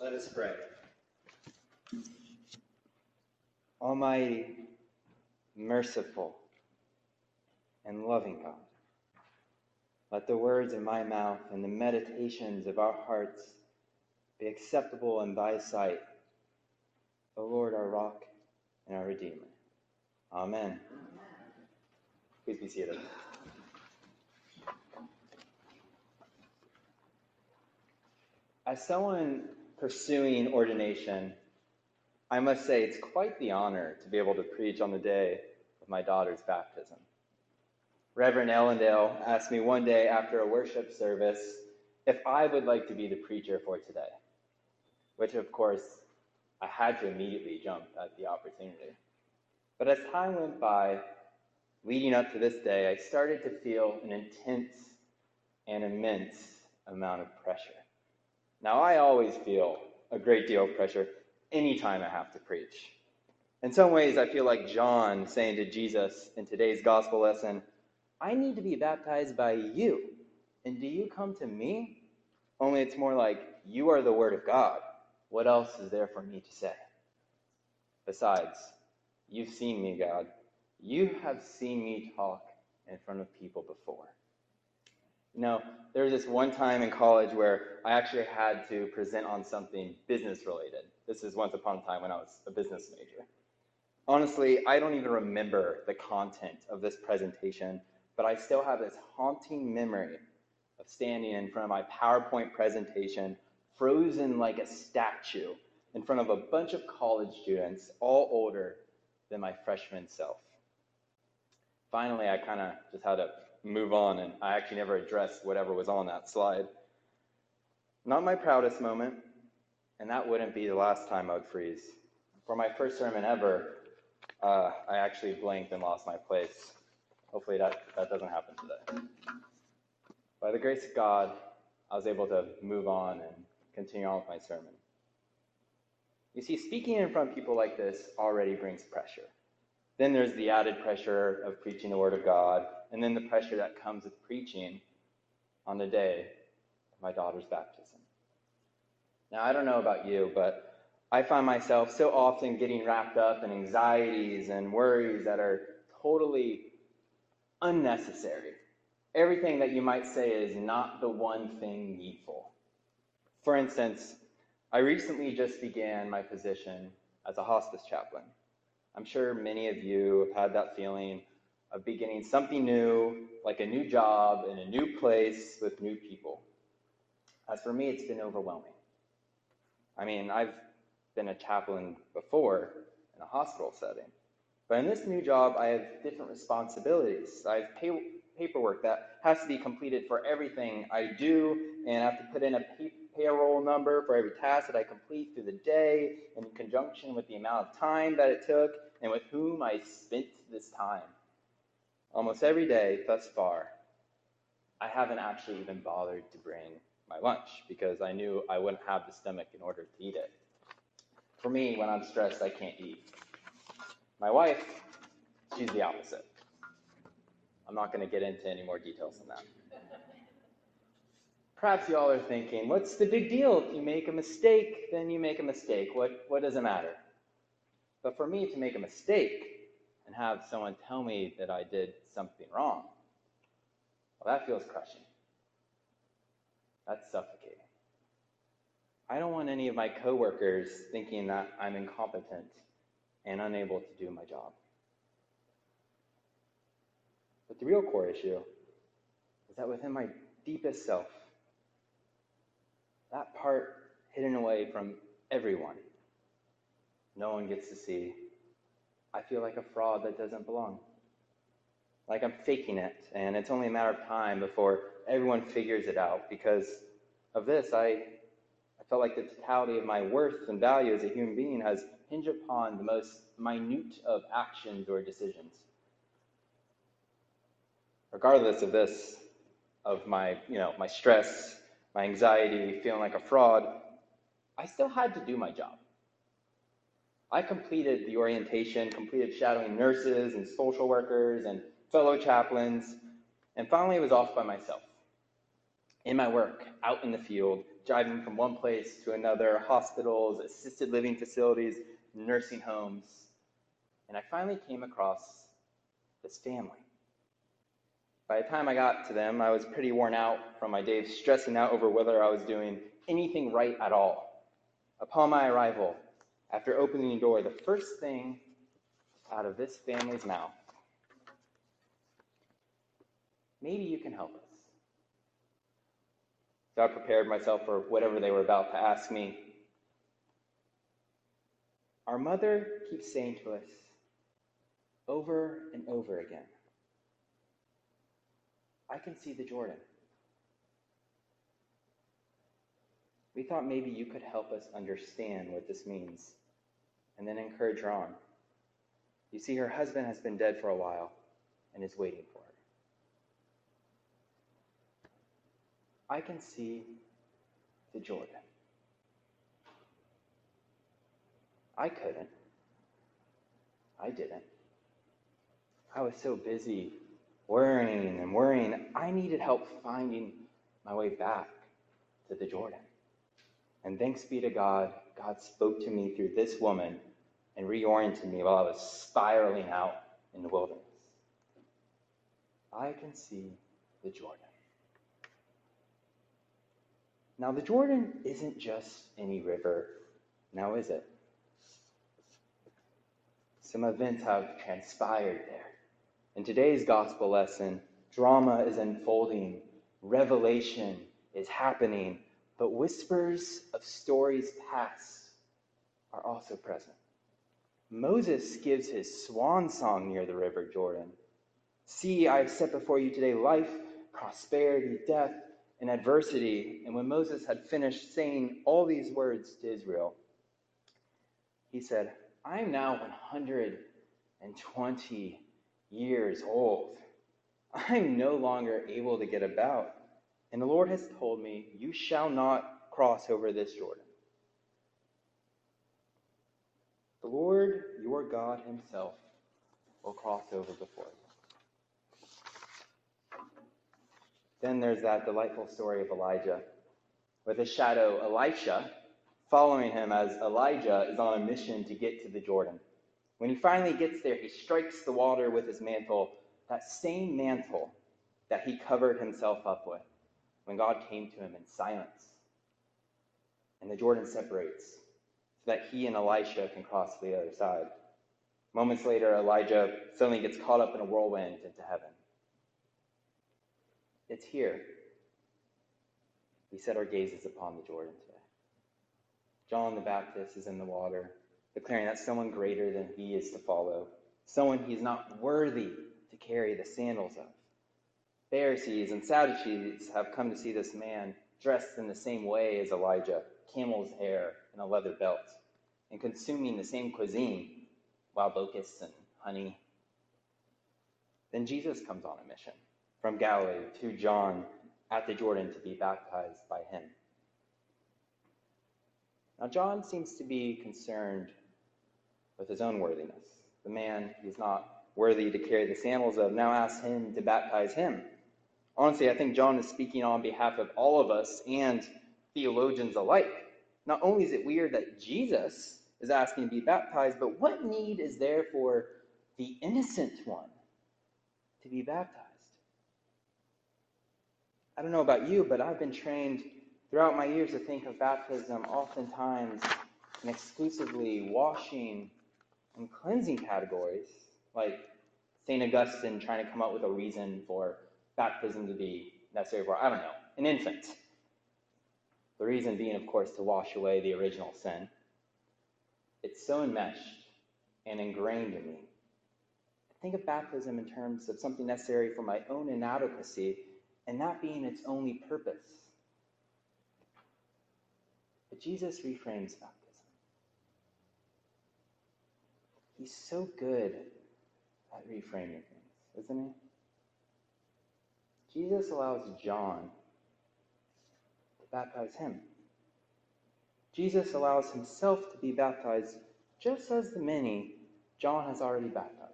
Let us pray. Almighty, merciful, and loving God, let the words of my mouth and the meditations of our hearts be acceptable in thy sight, O Lord, our rock and our Redeemer. Amen. Please be seated. As someone pursuing ordination, I must say it's quite the honor to be able to preach on the day of my daughter's baptism. Reverend Ellendale asked me one day after a worship service if I would like to be the preacher for today, which of course I had to immediately jump at the opportunity. But as time went by, leading up to this day, I started to feel an intense and immense amount of pressure. Now, I always feel a great deal of pressure anytime I have to preach. In some ways, I feel like John saying to Jesus in today's gospel lesson, I need to be baptized by you. And do you come to me? Only it's more like, you are the Word of God. What else is there for me to say? Besides, you've seen me, God. You have seen me talk in front of people before. You know, there was this one time in college where I actually had to present on something business related. This is once upon a time when I was a business major. Honestly, I don't even remember the content of this presentation, but I still have this haunting memory of standing in front of my PowerPoint presentation, frozen like a statue, in front of a bunch of college students, all older than my freshman self. Finally, I kind of just had to move on, and I actually never addressed whatever was on that slide. Not my proudest moment, and that wouldn't be the last time I would freeze. For my first sermon ever, uh, I actually blinked and lost my place. Hopefully, that, that doesn't happen today. By the grace of God, I was able to move on and continue on with my sermon. You see, speaking in front of people like this already brings pressure. Then there's the added pressure of preaching the Word of God, and then the pressure that comes with preaching on the day of my daughter's baptism. Now, I don't know about you, but I find myself so often getting wrapped up in anxieties and worries that are totally unnecessary. Everything that you might say is not the one thing needful. For instance, I recently just began my position as a hospice chaplain. I'm sure many of you have had that feeling of beginning something new, like a new job in a new place with new people. As for me, it's been overwhelming. I mean, I've been a chaplain before in a hospital setting, but in this new job, I have different responsibilities. I have pay- paperwork that has to be completed for everything I do, and I have to put in a pay- payroll number for every task that I complete through the day, in conjunction with the amount of time that it took and with whom I spent this time. Almost every day thus far, I haven't actually even bothered to bring my lunch because I knew I wouldn't have the stomach in order to eat it. For me, when I'm stressed, I can't eat. My wife, she's the opposite. I'm not going to get into any more details than that. Perhaps y'all are thinking, what's the big deal? If you make a mistake, then you make a mistake. What, what does it matter? But for me to make a mistake and have someone tell me that I did something wrong, well, that feels crushing. That's suffocating. I don't want any of my coworkers thinking that I'm incompetent and unable to do my job. But the real core issue is that within my deepest self, that part hidden away from everyone, no one gets to see. I feel like a fraud that doesn't belong. Like I'm faking it, and it's only a matter of time before everyone figures it out. Because of this, I, I felt like the totality of my worth and value as a human being has hinged upon the most minute of actions or decisions. Regardless of this, of my, you know, my stress, my anxiety, feeling like a fraud, I still had to do my job. I completed the orientation, completed shadowing nurses and social workers and fellow chaplains, and finally was off by myself. In my work, out in the field, driving from one place to another hospitals, assisted living facilities, nursing homes. And I finally came across this family. By the time I got to them, I was pretty worn out from my days stressing out over whether I was doing anything right at all. Upon my arrival, after opening the door, the first thing out of this family's mouth maybe you can help us. So I prepared myself for whatever they were about to ask me. Our mother keeps saying to us over and over again, I can see the Jordan. We thought maybe you could help us understand what this means and then encourage her on. You see, her husband has been dead for a while and is waiting for her. I can see the Jordan. I couldn't. I didn't. I was so busy worrying and worrying. I needed help finding my way back to the Jordan. And thanks be to God, God spoke to me through this woman and reoriented me while I was spiraling out in the wilderness. I can see the Jordan. Now, the Jordan isn't just any river, now is it? Some events have transpired there. In today's gospel lesson, drama is unfolding, revelation is happening, but whispers of stories past are also present. Moses gives his swan song near the river Jordan. See, I have set before you today life, prosperity, death, and adversity. And when Moses had finished saying all these words to Israel, he said, I am now 120 years old. I'm no longer able to get about. And the Lord has told me, You shall not cross over this Jordan. The Lord your God himself will cross over before you. Then there's that delightful story of Elijah, with his shadow Elisha following him as Elijah is on a mission to get to the Jordan. When he finally gets there, he strikes the water with his mantle, that same mantle that he covered himself up with when God came to him in silence. And the Jordan separates that he and Elisha can cross to the other side. Moments later, Elijah suddenly gets caught up in a whirlwind into heaven. It's here. We set our gazes upon the Jordan today. John the Baptist is in the water, declaring that someone greater than he is to follow, someone he's not worthy to carry the sandals of. Pharisees and Sadducees have come to see this man dressed in the same way as Elijah, camel's hair and a leather belt, and consuming the same cuisine, wild locusts and honey. Then Jesus comes on a mission from Galilee to John at the Jordan to be baptized by him. Now, John seems to be concerned with his own worthiness. The man he's not worthy to carry the sandals of now asks him to baptize him. Honestly, I think John is speaking on behalf of all of us and theologians alike. Not only is it weird that Jesus is asking to be baptized, but what need is there for the innocent one to be baptized? I don't know about you, but I've been trained throughout my years to think of baptism oftentimes in exclusively washing and cleansing categories, like St. Augustine trying to come up with a reason for baptism to be necessary for, I don't know, an infant. The reason being, of course, to wash away the original sin. It's so enmeshed and ingrained in me. I think of baptism in terms of something necessary for my own inadequacy and that being its only purpose. But Jesus reframes baptism. He's so good at reframing things, isn't he? Jesus allows John to baptize him. Jesus allows himself to be baptized just as the many John has already baptized.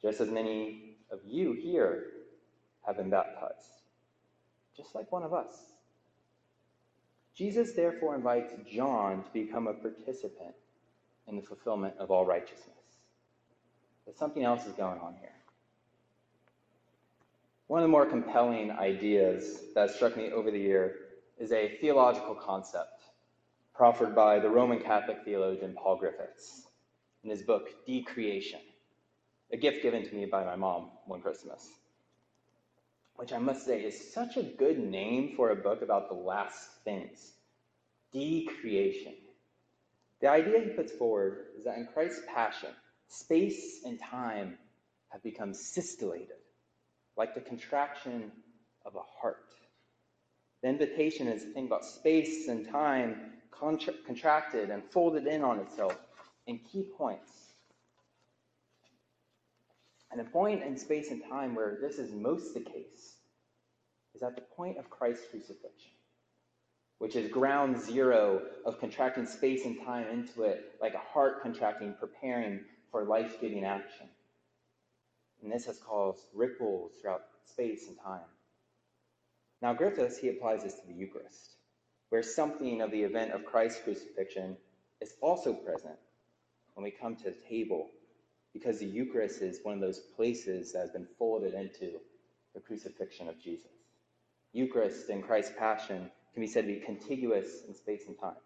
Just as many of you here have been baptized, just like one of us. Jesus therefore invites John to become a participant in the fulfillment of all righteousness. But something else is going on here. One of the more compelling ideas that struck me over the year is a theological concept proffered by the Roman Catholic theologian Paul Griffiths in his book, Decreation, a gift given to me by my mom one Christmas, which I must say is such a good name for a book about the last things. Decreation. The idea he puts forward is that in Christ's passion, space and time have become systellated like the contraction of a heart. The invitation is to think about space and time contra- contracted and folded in on itself in key points. And a point in space and time where this is most the case is at the point of Christ's crucifixion, which is ground zero of contracting space and time into it, like a heart contracting, preparing for life giving action. And this has caused ripples throughout space and time. Now, Griffiths, he applies this to the Eucharist, where something of the event of Christ's crucifixion is also present when we come to the table, because the Eucharist is one of those places that has been folded into the crucifixion of Jesus. Eucharist and Christ's passion can be said to be contiguous in space and time.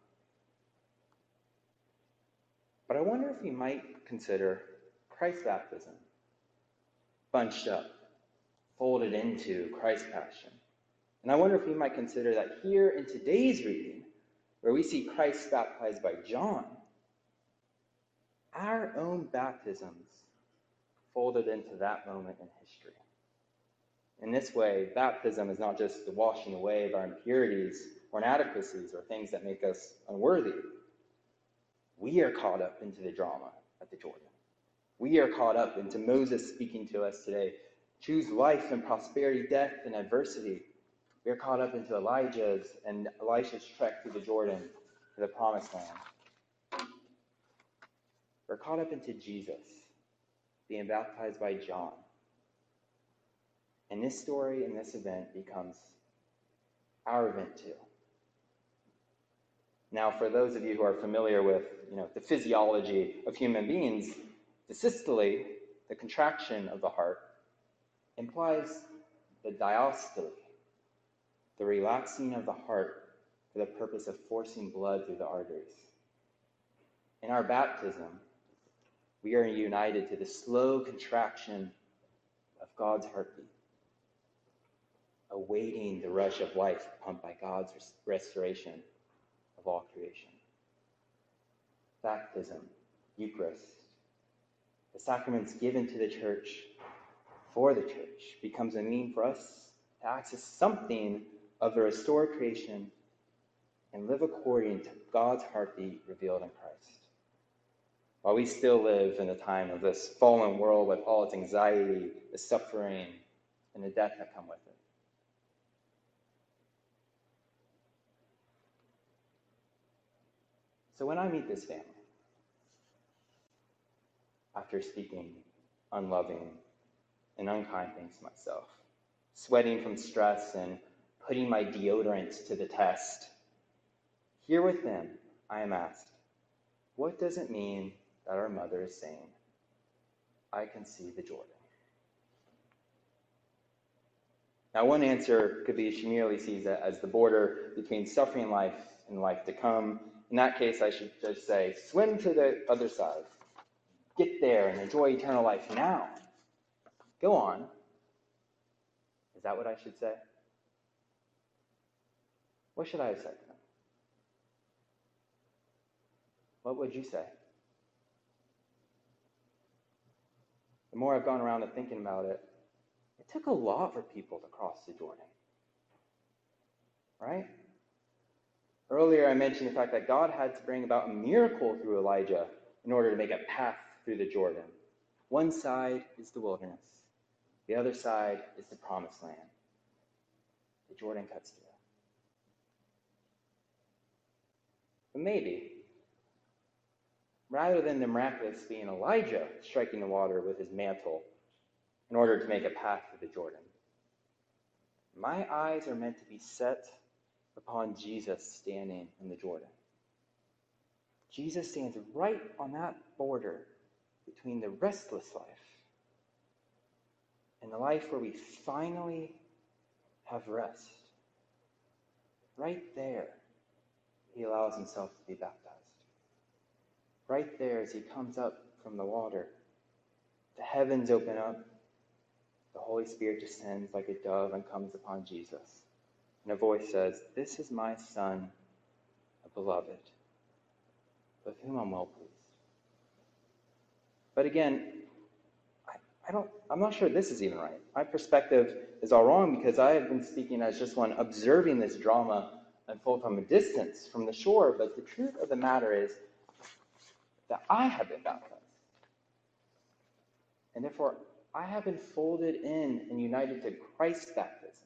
But I wonder if we might consider Christ's baptism bunched up, folded into Christ's passion. And I wonder if we might consider that here in today's reading, where we see Christ baptized by John, our own baptisms folded into that moment in history. In this way, baptism is not just the washing away of our impurities or inadequacies or things that make us unworthy. We are caught up into the drama at the Jordan. We are caught up into Moses speaking to us today. Choose life and prosperity, death and adversity. We are caught up into Elijah's and Elisha's trek through the Jordan to the promised land. We're caught up into Jesus being baptized by John. And this story and this event becomes our event too. Now, for those of you who are familiar with you know, the physiology of human beings, the systole, the contraction of the heart, implies the diastole, the relaxing of the heart for the purpose of forcing blood through the arteries. In our baptism, we are united to the slow contraction of God's heartbeat, awaiting the rush of life pumped by God's restoration of all creation. Baptism, Eucharist, the sacraments given to the church for the church becomes a mean for us to access something of the restored creation and live according to God's heartbeat revealed in Christ. While we still live in the time of this fallen world with all its anxiety, the suffering, and the death that come with it. So when I meet this family, after speaking unloving and unkind things to myself, sweating from stress and putting my deodorant to the test. Here with them, I am asked, what does it mean that our mother is saying, I can see the Jordan? Now, one answer could be she merely sees it as the border between suffering life and life to come. In that case, I should just say, swim to the other side get there and enjoy eternal life now. Go on. Is that what I should say? What should I have said to them? What would you say? The more I've gone around and thinking about it, it took a lot for people to cross the Jordan. Right? Earlier, I mentioned the fact that God had to bring about a miracle through Elijah in order to make a path through the Jordan. One side is the wilderness, the other side is the promised land. The Jordan cuts through. But maybe, rather than the miraculous being Elijah striking the water with his mantle in order to make a path through the Jordan, my eyes are meant to be set upon Jesus standing in the Jordan. Jesus stands right on that border between the restless life and the life where we finally have rest. Right there, he allows himself to be baptized. Right there, as he comes up from the water, the heavens open up, the Holy Spirit descends like a dove and comes upon Jesus. And a voice says, This is my Son, a beloved, with whom I'm well pleased. But again, I, I don't, I'm not sure this is even right. My perspective is all wrong because I have been speaking as just one observing this drama unfold from a distance from the shore. But the truth of the matter is that I have been baptized. And therefore, I have been folded in and united to Christ's baptism.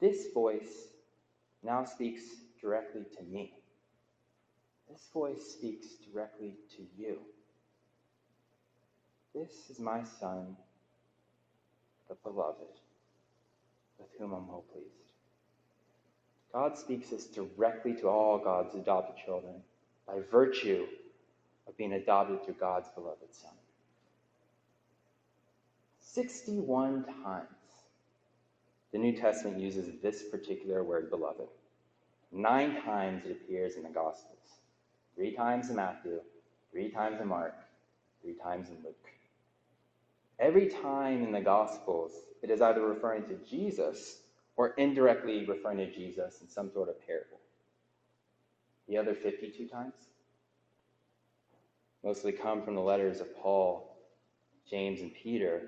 This voice now speaks directly to me. This voice speaks directly to you. This is my Son, the beloved, with whom I'm well pleased. God speaks this directly to all God's adopted children by virtue of being adopted through God's beloved Son. 61 times the New Testament uses this particular word, beloved. Nine times it appears in the Gospels. Three times in Matthew, three times in Mark, three times in Luke. Every time in the Gospels, it is either referring to Jesus or indirectly referring to Jesus in some sort of parable. The other 52 times mostly come from the letters of Paul, James, and Peter,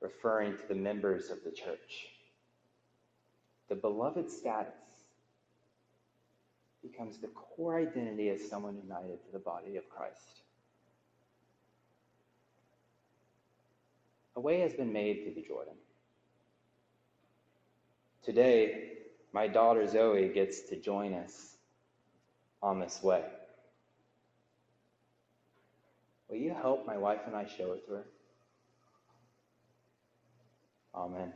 referring to the members of the church. The beloved status becomes the core identity as someone united to the body of Christ. A way has been made through the Jordan. Today, my daughter Zoe gets to join us on this way. Will you help my wife and I show it to her? Amen.